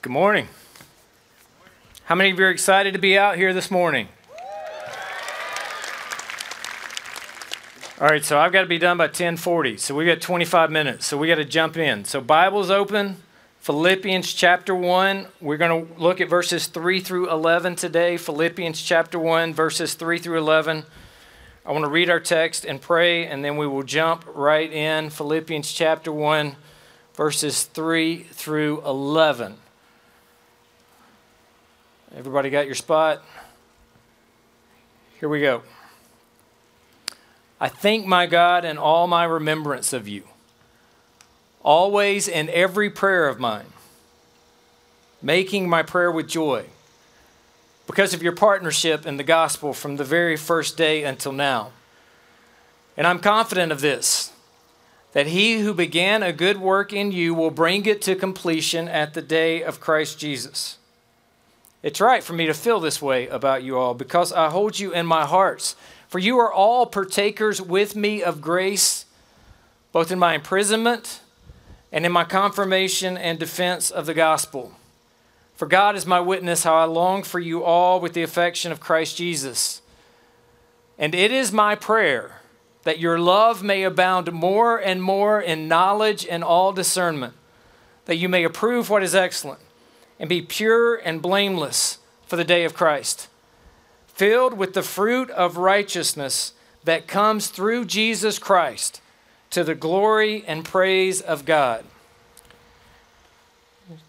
Good morning. How many of you are excited to be out here this morning? All right, so I've got to be done by 1040. So we got 25 minutes. So we got to jump in. So Bible's open. Philippians chapter 1. We're going to look at verses 3 through 11 today. Philippians chapter 1, verses 3 through 11. I want to read our text and pray, and then we will jump right in. Philippians chapter 1, verses 3 through 11. Everybody got your spot? Here we go. I thank my God in all my remembrance of you, always in every prayer of mine, making my prayer with joy, because of your partnership in the gospel from the very first day until now. And I'm confident of this that he who began a good work in you will bring it to completion at the day of Christ Jesus. It's right for me to feel this way about you all because I hold you in my hearts for you are all partakers with me of grace, both in my imprisonment and in my confirmation and defense of the gospel. For God is my witness how I long for you all with the affection of Christ Jesus. And it is my prayer that your love may abound more and more in knowledge and all discernment, that you may approve what is excellent and be pure and blameless for the day of Christ filled with the fruit of righteousness that comes through Jesus Christ to the glory and praise of God.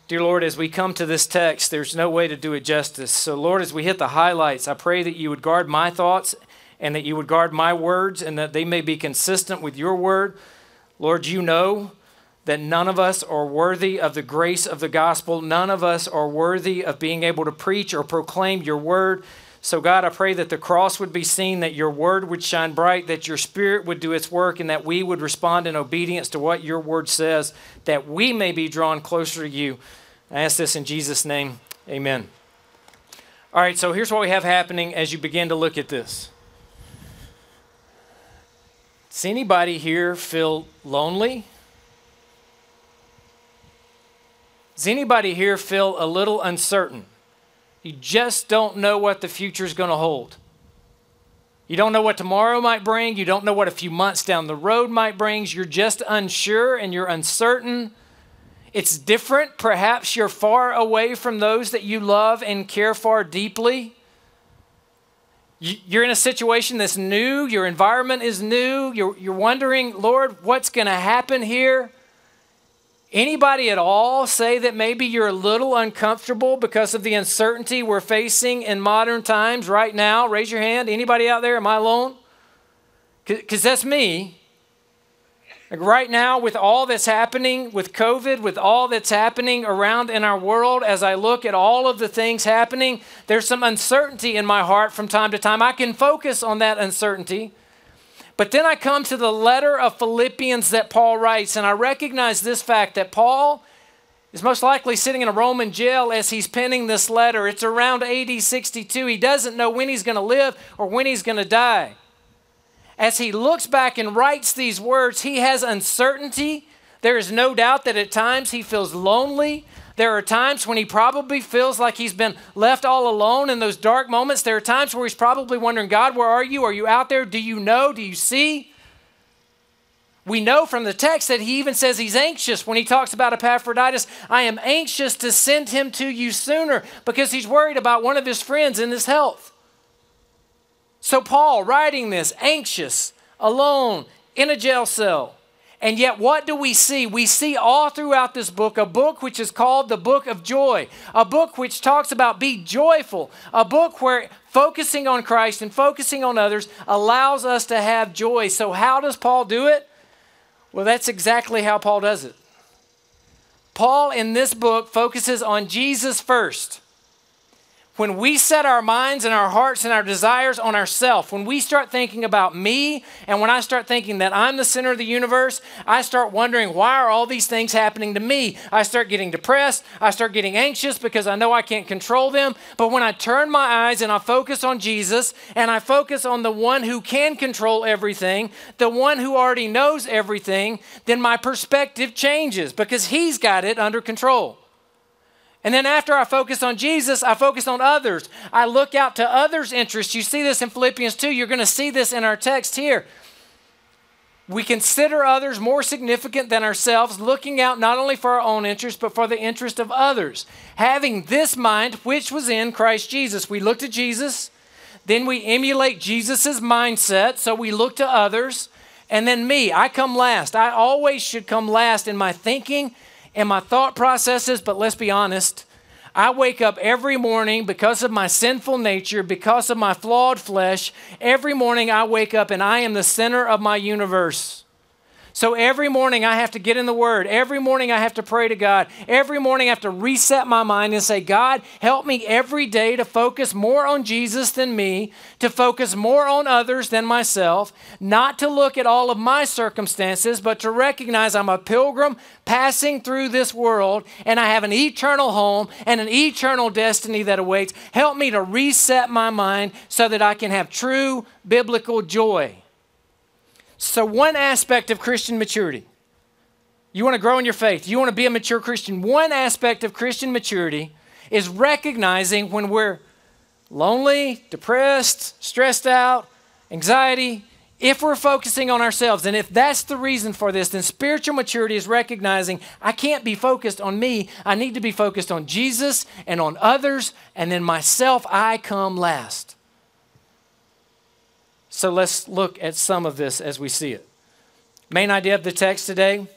Dear Lord, as we come to this text, there's no way to do it justice. So, Lord, as we hit the highlights, I pray that you would guard my thoughts and that you would guard my words and that they may be consistent with your word. Lord, you know that none of us are worthy of the grace of the gospel. None of us are worthy of being able to preach or proclaim your word. So, God, I pray that the cross would be seen, that your word would shine bright, that your spirit would do its work, and that we would respond in obedience to what your word says, that we may be drawn closer to you. I ask this in Jesus' name. Amen. All right, so here's what we have happening as you begin to look at this. Does anybody here feel lonely? Does anybody here feel a little uncertain? You just don't know what the future is going to hold. You don't know what tomorrow might bring. You don't know what a few months down the road might bring. You're just unsure and you're uncertain. It's different. Perhaps you're far away from those that you love and care for deeply. You're in a situation that's new. Your environment is new. You're, you're wondering, Lord, what's going to happen here? Anybody at all say that maybe you're a little uncomfortable because of the uncertainty we're facing in modern times right now? Raise your hand. Anybody out there? Am I alone? Because that's me. Like right now, with all that's happening with COVID, with all that's happening around in our world, as I look at all of the things happening, there's some uncertainty in my heart from time to time. I can focus on that uncertainty. But then I come to the letter of Philippians that Paul writes, and I recognize this fact that Paul is most likely sitting in a Roman jail as he's penning this letter. It's around AD 62. He doesn't know when he's going to live or when he's going to die. As he looks back and writes these words, he has uncertainty. There is no doubt that at times he feels lonely. There are times when he probably feels like he's been left all alone in those dark moments. There are times where he's probably wondering, God, where are you? Are you out there? Do you know? Do you see? We know from the text that he even says he's anxious when he talks about Epaphroditus. I am anxious to send him to you sooner because he's worried about one of his friends in his health. So, Paul, writing this, anxious, alone, in a jail cell, and yet, what do we see? We see all throughout this book a book which is called the Book of Joy, a book which talks about be joyful, a book where focusing on Christ and focusing on others allows us to have joy. So, how does Paul do it? Well, that's exactly how Paul does it. Paul in this book focuses on Jesus first when we set our minds and our hearts and our desires on ourselves, when we start thinking about me, and when I start thinking that I'm the center of the universe, I start wondering why are all these things happening to me? I start getting depressed. I start getting anxious because I know I can't control them. But when I turn my eyes and I focus on Jesus and I focus on the one who can control everything, the one who already knows everything, then my perspective changes because he's got it under control. And then after I focus on Jesus, I focus on others. I look out to others' interests. You see this in Philippians 2. You're going to see this in our text here. We consider others more significant than ourselves, looking out not only for our own interest, but for the interest of others. Having this mind, which was in Christ Jesus. We look to Jesus, then we emulate Jesus' mindset, so we look to others, and then me. I come last. I always should come last in my thinking and my thought processes, but let's be honest. I wake up every morning because of my sinful nature, because of my flawed flesh. Every morning I wake up and I am the center of my universe. So every morning I have to get in the Word. Every morning I have to pray to God. Every morning I have to reset my mind and say, God, help me every day to focus more on Jesus than me, to focus more on others than myself, not to look at all of my circumstances, but to recognize I'm a pilgrim passing through this world and I have an eternal home and an eternal destiny that awaits. Help me to reset my mind so that I can have true biblical joy. So, one aspect of Christian maturity, you want to grow in your faith, you want to be a mature Christian, one aspect of Christian maturity is recognizing when we're lonely, depressed, stressed out, anxiety, if we're focusing on ourselves, and if that's the reason for this, then spiritual maturity is recognizing I can't be focused on me. I need to be focused on Jesus and on others, and then myself, I come last. So let's look at some of this as we see it. Main idea of the text today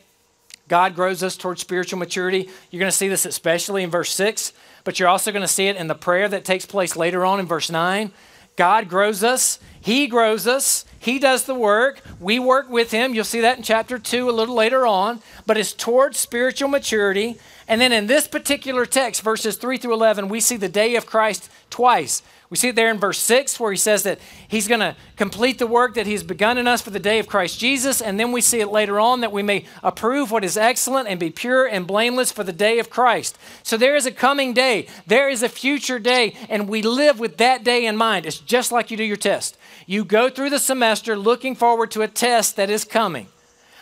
God grows us towards spiritual maturity. You're going to see this especially in verse 6, but you're also going to see it in the prayer that takes place later on in verse 9. God grows us, He grows us, He does the work, we work with Him. You'll see that in chapter 2 a little later on, but it's towards spiritual maturity. And then in this particular text, verses 3 through 11, we see the day of Christ twice. We see it there in verse 6 where he says that he's going to complete the work that he's begun in us for the day of Christ Jesus. And then we see it later on that we may approve what is excellent and be pure and blameless for the day of Christ. So there is a coming day, there is a future day, and we live with that day in mind. It's just like you do your test. You go through the semester looking forward to a test that is coming.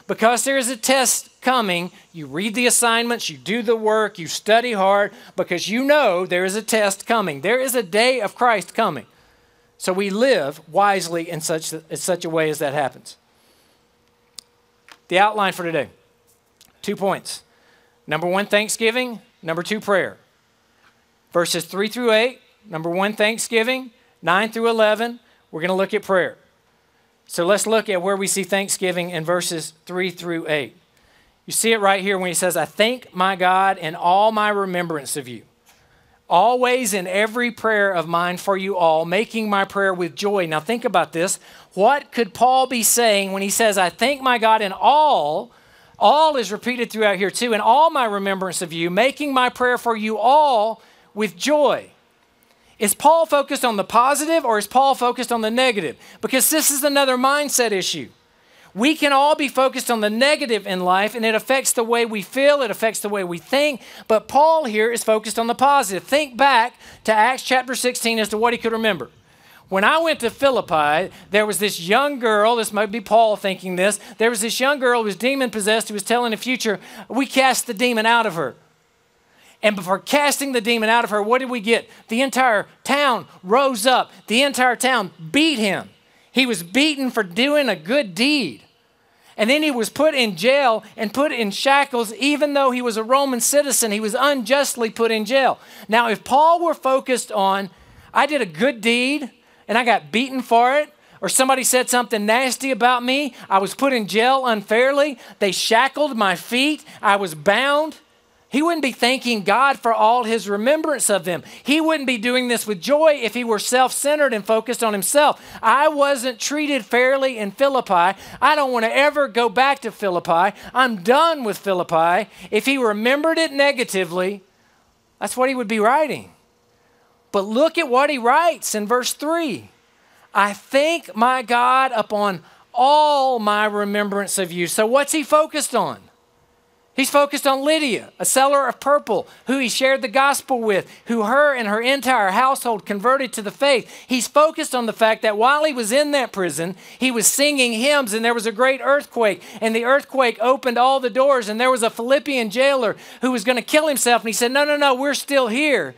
Because there is a test coming, you read the assignments, you do the work, you study hard, because you know there is a test coming. There is a day of Christ coming. So we live wisely in such, in such a way as that happens. The outline for today two points. Number one, thanksgiving. Number two, prayer. Verses 3 through 8. Number one, thanksgiving. 9 through 11, we're going to look at prayer. So let's look at where we see thanksgiving in verses 3 through 8. You see it right here when he says, I thank my God in all my remembrance of you. Always in every prayer of mine for you all, making my prayer with joy. Now think about this. What could Paul be saying when he says, I thank my God in all? All is repeated throughout here too. In all my remembrance of you, making my prayer for you all with joy. Is Paul focused on the positive or is Paul focused on the negative? Because this is another mindset issue. We can all be focused on the negative in life and it affects the way we feel, it affects the way we think. But Paul here is focused on the positive. Think back to Acts chapter 16 as to what he could remember. When I went to Philippi, there was this young girl, this might be Paul thinking this, there was this young girl who was demon possessed who was telling the future, we cast the demon out of her. And before casting the demon out of her, what did we get? The entire town rose up. The entire town beat him. He was beaten for doing a good deed. And then he was put in jail and put in shackles, even though he was a Roman citizen. He was unjustly put in jail. Now, if Paul were focused on, I did a good deed and I got beaten for it, or somebody said something nasty about me, I was put in jail unfairly, they shackled my feet, I was bound. He wouldn't be thanking God for all his remembrance of them. He wouldn't be doing this with joy if he were self centered and focused on himself. I wasn't treated fairly in Philippi. I don't want to ever go back to Philippi. I'm done with Philippi. If he remembered it negatively, that's what he would be writing. But look at what he writes in verse 3 I thank my God upon all my remembrance of you. So, what's he focused on? He's focused on Lydia, a seller of purple, who he shared the gospel with, who her and her entire household converted to the faith. He's focused on the fact that while he was in that prison, he was singing hymns and there was a great earthquake. And the earthquake opened all the doors, and there was a Philippian jailer who was going to kill himself. And he said, No, no, no, we're still here.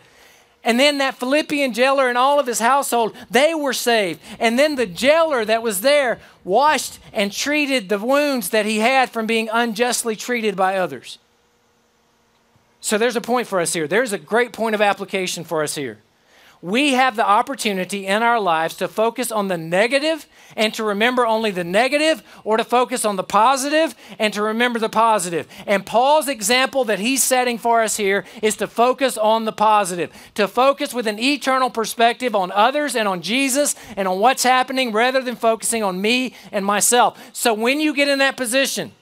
And then that Philippian jailer and all of his household, they were saved. And then the jailer that was there washed and treated the wounds that he had from being unjustly treated by others. So there's a point for us here. There's a great point of application for us here we have the opportunity in our lives to focus on the negative and to remember only the negative, or to focus on the positive and to remember the positive. And Paul's example that he's setting for us here is to focus on the positive, to focus with an eternal perspective on others and on Jesus and on what's happening rather than focusing on me and myself. So when you get in that position,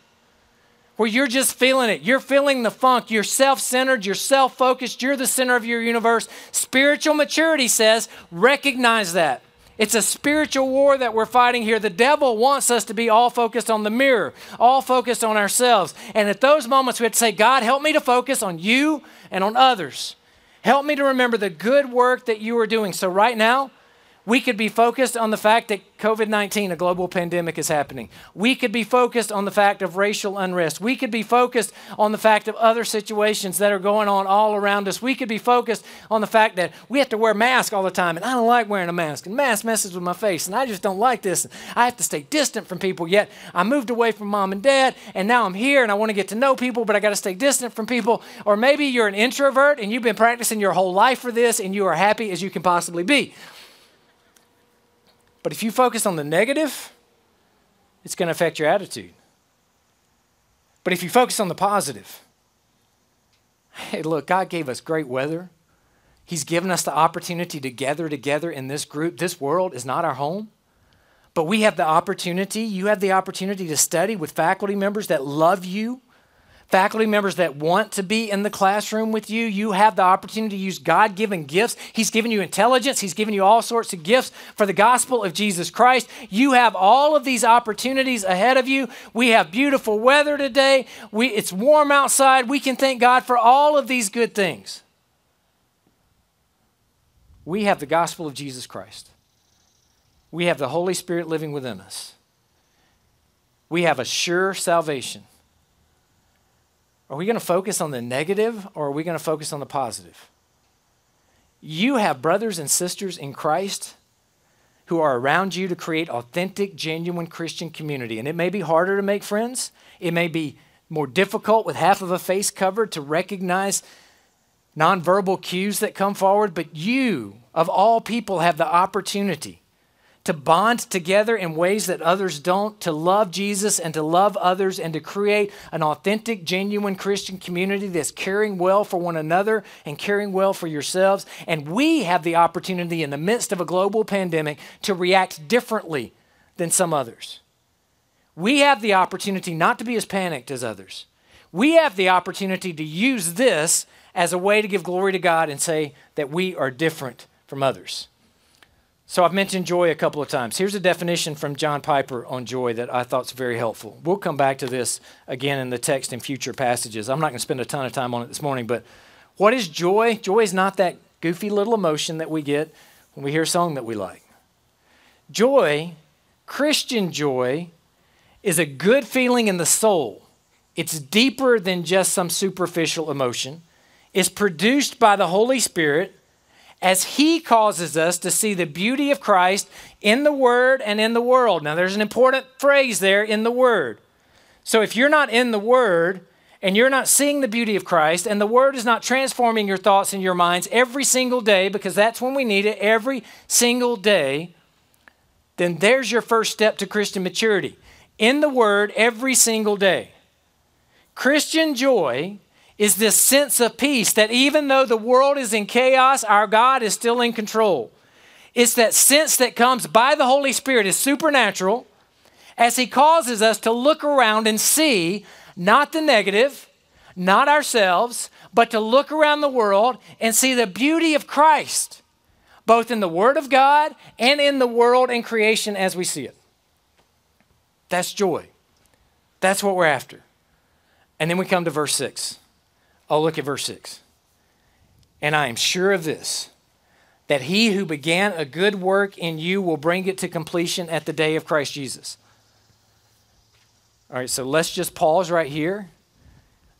where you're just feeling it. You're feeling the funk. You're self centered. You're self focused. You're the center of your universe. Spiritual maturity says recognize that. It's a spiritual war that we're fighting here. The devil wants us to be all focused on the mirror, all focused on ourselves. And at those moments, we have to say, God, help me to focus on you and on others. Help me to remember the good work that you are doing. So, right now, we could be focused on the fact that COVID 19, a global pandemic, is happening. We could be focused on the fact of racial unrest. We could be focused on the fact of other situations that are going on all around us. We could be focused on the fact that we have to wear masks all the time, and I don't like wearing a mask, and mask messes with my face, and I just don't like this. I have to stay distant from people, yet I moved away from mom and dad, and now I'm here and I want to get to know people, but I got to stay distant from people. Or maybe you're an introvert and you've been practicing your whole life for this, and you are happy as you can possibly be. But if you focus on the negative, it's going to affect your attitude. But if you focus on the positive, hey, look, God gave us great weather. He's given us the opportunity to gather together in this group. This world is not our home, but we have the opportunity, you have the opportunity to study with faculty members that love you, faculty members that want to be in the classroom with you, you have the opportunity to use God given gifts. He's given you intelligence, He's given you all sorts of gifts for the gospel of Jesus Christ. You have all of these opportunities ahead of you. We have beautiful weather today, we, it's warm outside. We can thank God for all of these good things. We have the gospel of Jesus Christ. We have the Holy Spirit living within us. We have a sure salvation. Are we going to focus on the negative or are we going to focus on the positive? You have brothers and sisters in Christ who are around you to create authentic, genuine Christian community. And it may be harder to make friends, it may be more difficult with half of a face covered to recognize nonverbal cues that come forward, but you, of all people, have the opportunity to bond together in ways that others don't, to love Jesus and to love others, and to create an authentic, genuine Christian community that's caring well for one another and caring well for yourselves. And we have the opportunity in the midst of a global pandemic to react differently than some others. We have the opportunity not to be as panicked as others. We have the opportunity to use this as a way to give glory to God and say that we are different from others. So I've mentioned joy a couple of times. Here's a definition from John Piper on joy that I thought very helpful. We'll come back to this again in the text in future passages. I'm not going to spend a ton of time on it this morning, but what is joy? Joy is not that goofy little emotion that we get when we hear a song that we like. Joy, Christian joy, is a good feeling in the soul. It's deeper than just some superficial emotion. It's produced by the Holy Spirit as He causes us to see the beauty of Christ in the Word and in the world. Now, there's an important phrase there in the Word. So, if you're not in the Word and you're not seeing the beauty of Christ, and the Word is not transforming your thoughts and your minds every single day, because that's when we need it every single day, then there's your first step to Christian maturity. In the Word every single day. Christian joy is this sense of peace that even though the world is in chaos, our God is still in control. It's that sense that comes by the Holy Spirit, is supernatural, as He causes us to look around and see not the negative, not ourselves, but to look around the world and see the beauty of Christ, both in the Word of God and in the world and creation as we see it. That's joy. That's what we're after. And then we come to verse 6. Oh, look at verse 6. And I am sure of this that he who began a good work in you will bring it to completion at the day of Christ Jesus. All right, so let's just pause right here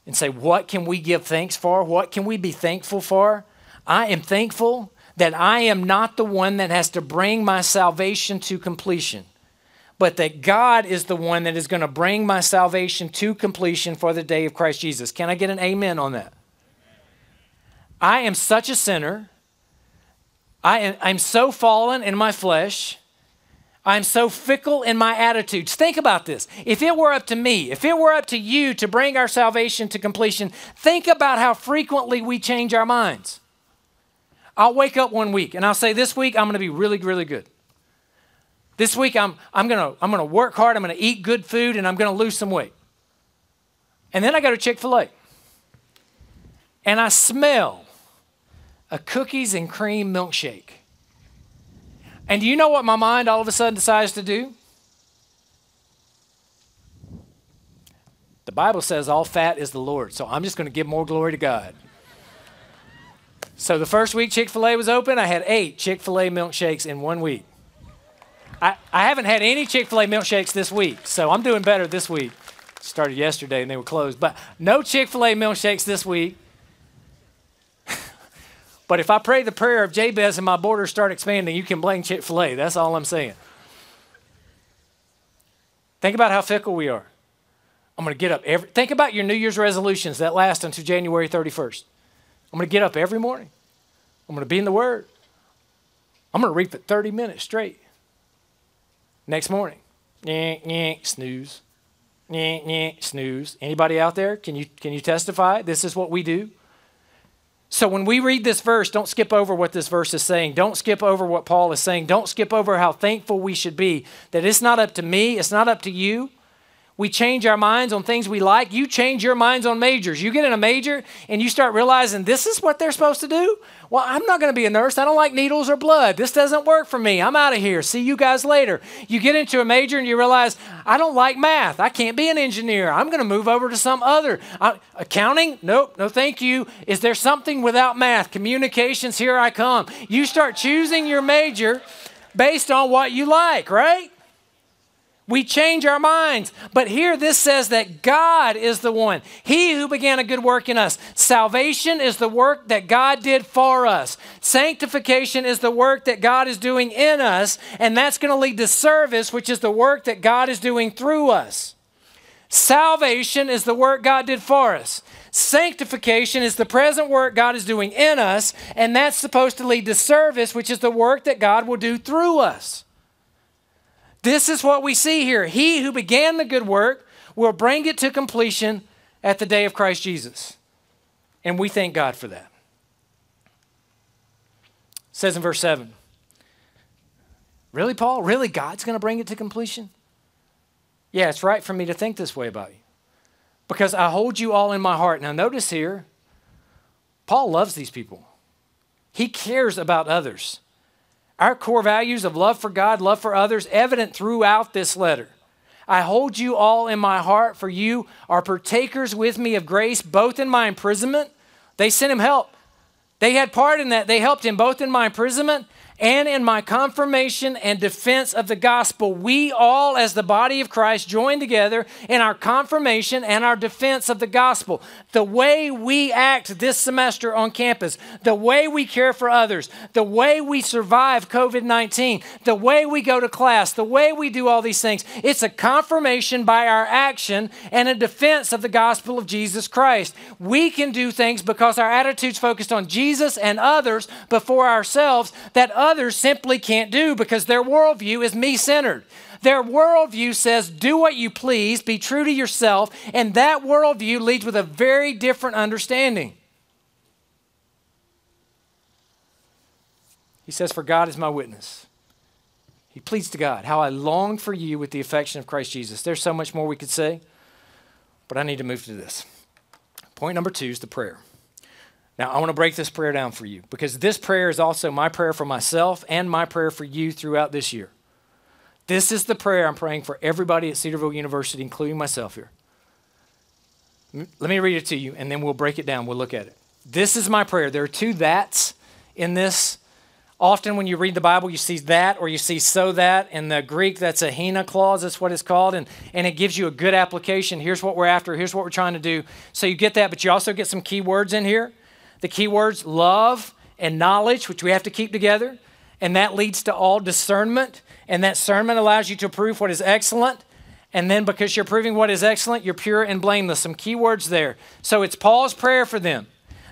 and say, what can we give thanks for? What can we be thankful for? I am thankful that I am not the one that has to bring my salvation to completion, but that God is the one that is going to bring my salvation to completion for the day of Christ Jesus. Can I get an amen on that? I am such a sinner. I am, I'm so fallen in my flesh. I'm so fickle in my attitudes. Think about this. If it were up to me, if it were up to you to bring our salvation to completion, think about how frequently we change our minds. I'll wake up one week and I'll say, This week I'm going to be really, really good. This week I'm, I'm going to I'm to work hard, I'm going to eat good food, and I'm going to lose some weight. And then I go to Chick fil A and I smell a cookies and cream milkshake. And do you know what my mind all of a sudden decides to do? The Bible says all fat is the Lord, so I'm just going to give more glory to God. So the first week Chick fil A was open, I had eight Chick fil A milkshakes in one week. I, I haven't had any Chick fil A milkshakes this week, so I'm doing better this week. Started yesterday and they were closed, but no Chick fil A milkshakes this week. But if I pray the prayer of Jabez and my borders start expanding, you can blame Chick fil A. That's all I'm saying. Think about how fickle we are. I'm going to get up every, think about your New Year's resolutions that last until January 31st. I'm going to get up every morning. I'm going to be in the Word. I'm going to read for 30 minutes straight. Next morning, yeah, yeah, snooze, yeah, yeah, snooze. Anybody out there? Can you can you testify? This is what we do. So when we read this verse, don't skip over what this verse is saying. Don't skip over what Paul is saying. Don't skip over how thankful we should be that it's not up to me, it's not up to you. We change our minds on things we like. You change your minds on majors. You get in a major and you start realizing this is what they're supposed to do. Well, I'm not going to be a nurse. I don't like needles or blood. This doesn't work for me. I'm out of here. See you guys later. You get into a major and you realize I don't like math. I can't be an engineer. I'm going to move over to some other. Uh, accounting? Nope. No, thank you. Is there something without math? Communications? Here I come. You start choosing your major based on what you like, right? We change our minds. But here this says that God is the one. He who began a good work in us. Salvation is the work that God did for us. Sanctification is the work that God is doing in us. And that's going to lead to service, which is the work that God is doing through us. Salvation is the work God did for us. Sanctification is the present work God is doing in us, and that's supposed to lead to service, which is the work that God will do through us. This is what we see here. He who began the good work will bring it to completion at the day of Christ Jesus. And we thank God for that. It says in verse 7 Really, Paul? Really, God's going to bring it to completion? Yeah, it's right for me to think this way about you because I hold you all in my heart. Now, notice here, Paul loves these people, he cares about others. Our core values of love for God, love for others, evident throughout this letter. I hold you all in my heart, for you are partakers with me of grace, both in my imprisonment. They sent him help. They had part in that. They helped him both in my imprisonment and in my confirmation and defense of the gospel, we all, as the body of Christ, join together in our confirmation and our defense of the gospel. The way we act this semester on campus, the way we care for others, the way we survive COVID 19, the way we go to class, the way we do all these things, it's a confirmation by our action and a defense of the gospel of Jesus Christ. We can do things because our attitude's focused on Jesus and others before ourselves that others others simply can't do because their worldview is me centered. Their worldview says, do what you please, be true to yourself, and that worldview leads with a very different understanding. He says, For God is my witness. He pleads to God, How I long for you with the affection of Christ Jesus. There's so much more we could say, but I need to move to this. Point number two is the prayer. Now, I want to break this prayer down for you because this prayer is also my prayer for myself and my prayer for you throughout this year. This is the prayer I'm praying for everybody at Cedarville University, including myself here. Let me read it to you and then we'll break it down. We'll look at it. This is my prayer. There are two that's in this. Often, when you read the Bible, you see that or you see so that. In the Greek, that's a hina clause, that's what it's called. And, and it gives you a good application. Here's what we're after, here's what we're trying to do. So you get that, but you also get some key words in here. The key words love and knowledge, which we have to keep together. And that leads to all discernment. And that discernment allows you to prove what is excellent. And then because you're proving what is excellent, you're pure and blameless. Some key words there. So it's Paul's prayer for them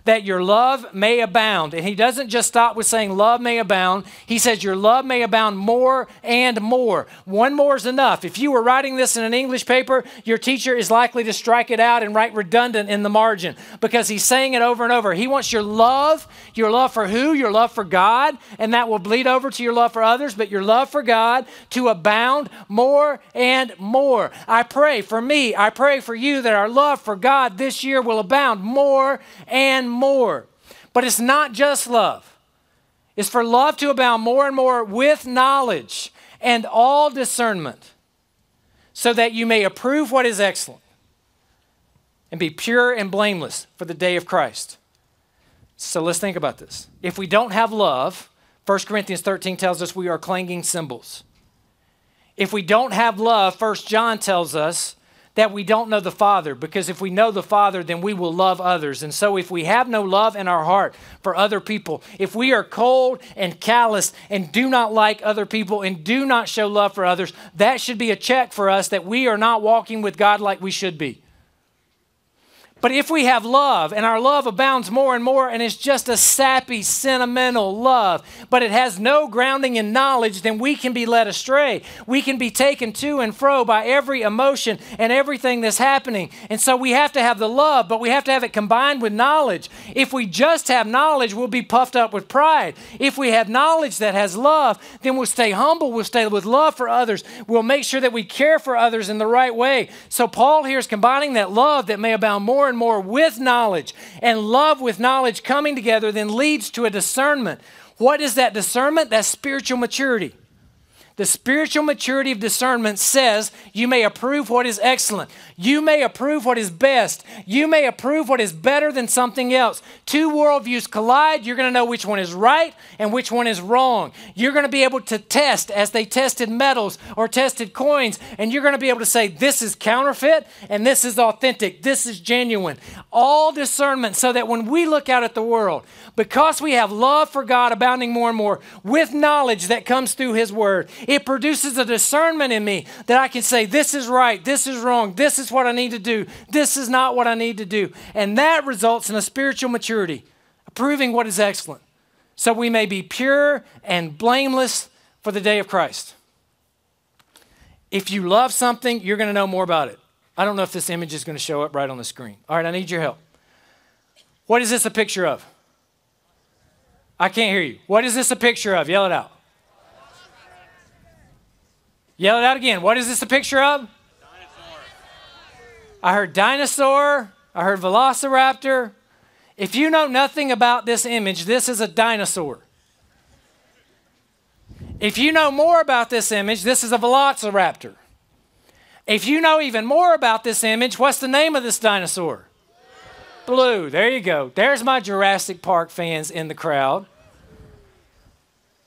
that your love may abound. And he doesn't just stop with saying love may abound. He says your love may abound more and more. One more is enough. If you were writing this in an English paper, your teacher is likely to strike it out and write redundant in the margin because he's saying it over and over. He wants your love, your love for who? Your love for God, and that will bleed over to your love for others, but your love for God to abound more and more. I pray for me, I pray for you that our love for God this year will abound more and more more. But it's not just love, it's for love to abound more and more with knowledge and all discernment, so that you may approve what is excellent and be pure and blameless for the day of Christ. So let's think about this. If we don't have love, 1 Corinthians 13 tells us we are clanging cymbals. If we don't have love, 1 John tells us that we don't know the Father, because if we know the Father, then we will love others. And so, if we have no love in our heart for other people, if we are cold and callous and do not like other people and do not show love for others, that should be a check for us that we are not walking with God like we should be. But if we have love and our love abounds more and more and it's just a sappy, sentimental love, but it has no grounding in knowledge, then we can be led astray. We can be taken to and fro by every emotion and everything that's happening. And so we have to have the love, but we have to have it combined with knowledge. If we just have knowledge, we'll be puffed up with pride. If we have knowledge that has love, then we'll stay humble, we'll stay with love for others, we'll make sure that we care for others in the right way. So Paul here is combining that love that may abound more and more with knowledge. And love with knowledge coming together then leads to a discernment. What is that discernment? That's spiritual maturity. The spiritual maturity of discernment says you may approve what is excellent. You may approve what is best. You may approve what is better than something else. Two worldviews collide. You're going to know which one is right and which one is wrong. You're going to be able to test as they tested metals or tested coins, and you're going to be able to say, this is counterfeit and this is authentic. This is genuine. All discernment so that when we look out at the world, because we have love for God abounding more and more with knowledge that comes through His Word, it produces a discernment in me that I can say, this is right, this is wrong, this is what I need to do, this is not what I need to do. And that results in a spiritual maturity, approving what is excellent, so we may be pure and blameless for the day of Christ. If you love something, you're going to know more about it. I don't know if this image is going to show up right on the screen. All right, I need your help. What is this a picture of? I can't hear you. What is this a picture of? Yell it out. Yell it out again. What is this a picture of? Dinosaur. I heard dinosaur. I heard velociraptor. If you know nothing about this image, this is a dinosaur. If you know more about this image, this is a velociraptor. If you know even more about this image, what's the name of this dinosaur? Blue. Blue. There you go. There's my Jurassic Park fans in the crowd.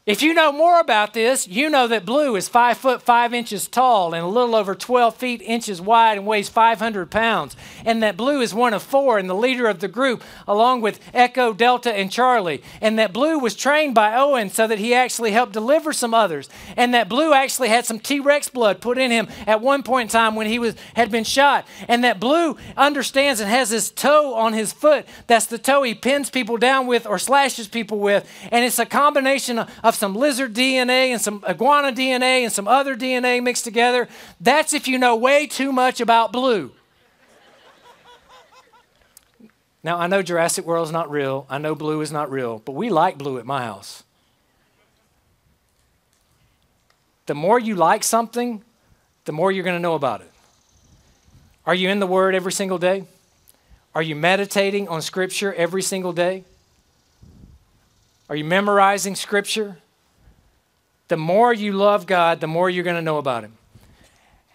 If you know more about this, you know that blue is five foot five inches tall and a little over 12 feet inches wide and weighs 500 pounds. And that blue is one of four and the leader of the group, along with Echo, Delta, and Charlie. And that blue was trained by Owen so that he actually helped deliver some others. And that blue actually had some T Rex blood put in him at one point in time when he was, had been shot. And that blue understands and has this toe on his foot. That's the toe he pins people down with or slashes people with. And it's a combination of of some lizard DNA and some iguana DNA and some other DNA mixed together. That's if you know way too much about blue. Now, I know Jurassic World is not real. I know blue is not real, but we like blue at my house. The more you like something, the more you're going to know about it. Are you in the Word every single day? Are you meditating on Scripture every single day? Are you memorizing Scripture? The more you love God, the more you're going to know about Him.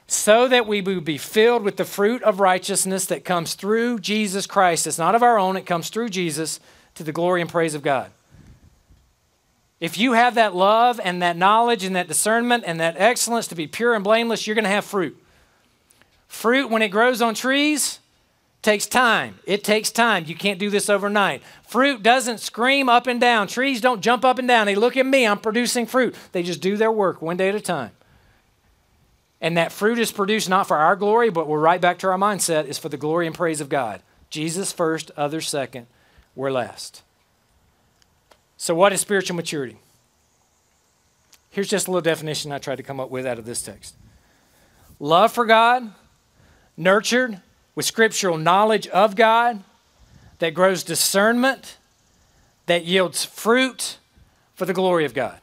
so that we would be filled with the fruit of righteousness that comes through Jesus Christ. It's not of our own, it comes through Jesus to the glory and praise of God. If you have that love and that knowledge and that discernment and that excellence to be pure and blameless, you're going to have fruit. Fruit, when it grows on trees, takes time. It takes time. You can't do this overnight. Fruit doesn't scream up and down. Trees don't jump up and down. They look at me, I'm producing fruit. They just do their work one day at a time. And that fruit is produced not for our glory, but we're right back to our mindset, is for the glory and praise of God. Jesus first, others second, we're last. So, what is spiritual maturity? Here's just a little definition I tried to come up with out of this text love for God, nurtured with scriptural knowledge of God, that grows discernment, that yields fruit for the glory of God.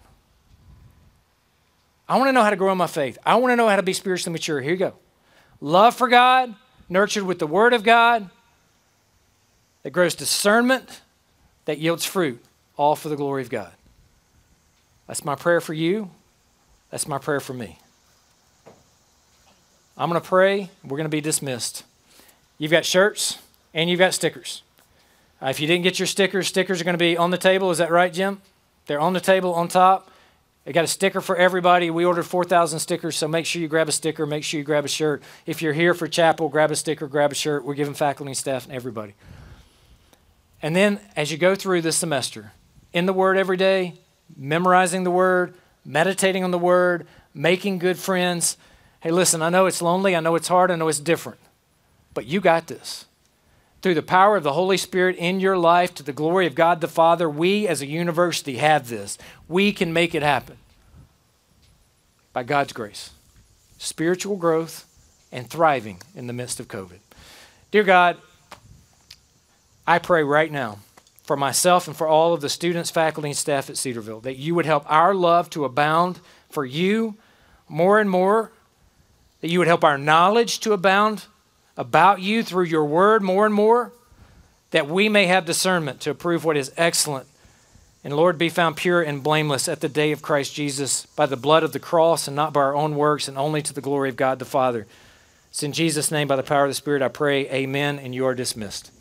I want to know how to grow in my faith. I want to know how to be spiritually mature. Here you go. Love for God, nurtured with the Word of God, that grows discernment, that yields fruit, all for the glory of God. That's my prayer for you. That's my prayer for me. I'm going to pray. We're going to be dismissed. You've got shirts and you've got stickers. Uh, if you didn't get your stickers, stickers are going to be on the table. Is that right, Jim? They're on the table on top. They got a sticker for everybody. We ordered 4,000 stickers, so make sure you grab a sticker. Make sure you grab a shirt. If you're here for chapel, grab a sticker, grab a shirt. We're giving faculty and staff and everybody. And then as you go through this semester, in the Word every day, memorizing the Word, meditating on the Word, making good friends. Hey, listen, I know it's lonely. I know it's hard. I know it's different. But you got this. Through the power of the Holy Spirit in your life, to the glory of God the Father, we as a university have this. We can make it happen by God's grace. Spiritual growth and thriving in the midst of COVID. Dear God, I pray right now for myself and for all of the students, faculty, and staff at Cedarville that you would help our love to abound for you more and more, that you would help our knowledge to abound about you through your word more and more, that we may have discernment to approve what is excellent. And Lord, be found pure and blameless at the day of Christ Jesus by the blood of the cross and not by our own works and only to the glory of God the Father. It's in Jesus' name, by the power of the Spirit, I pray, Amen, and you are dismissed.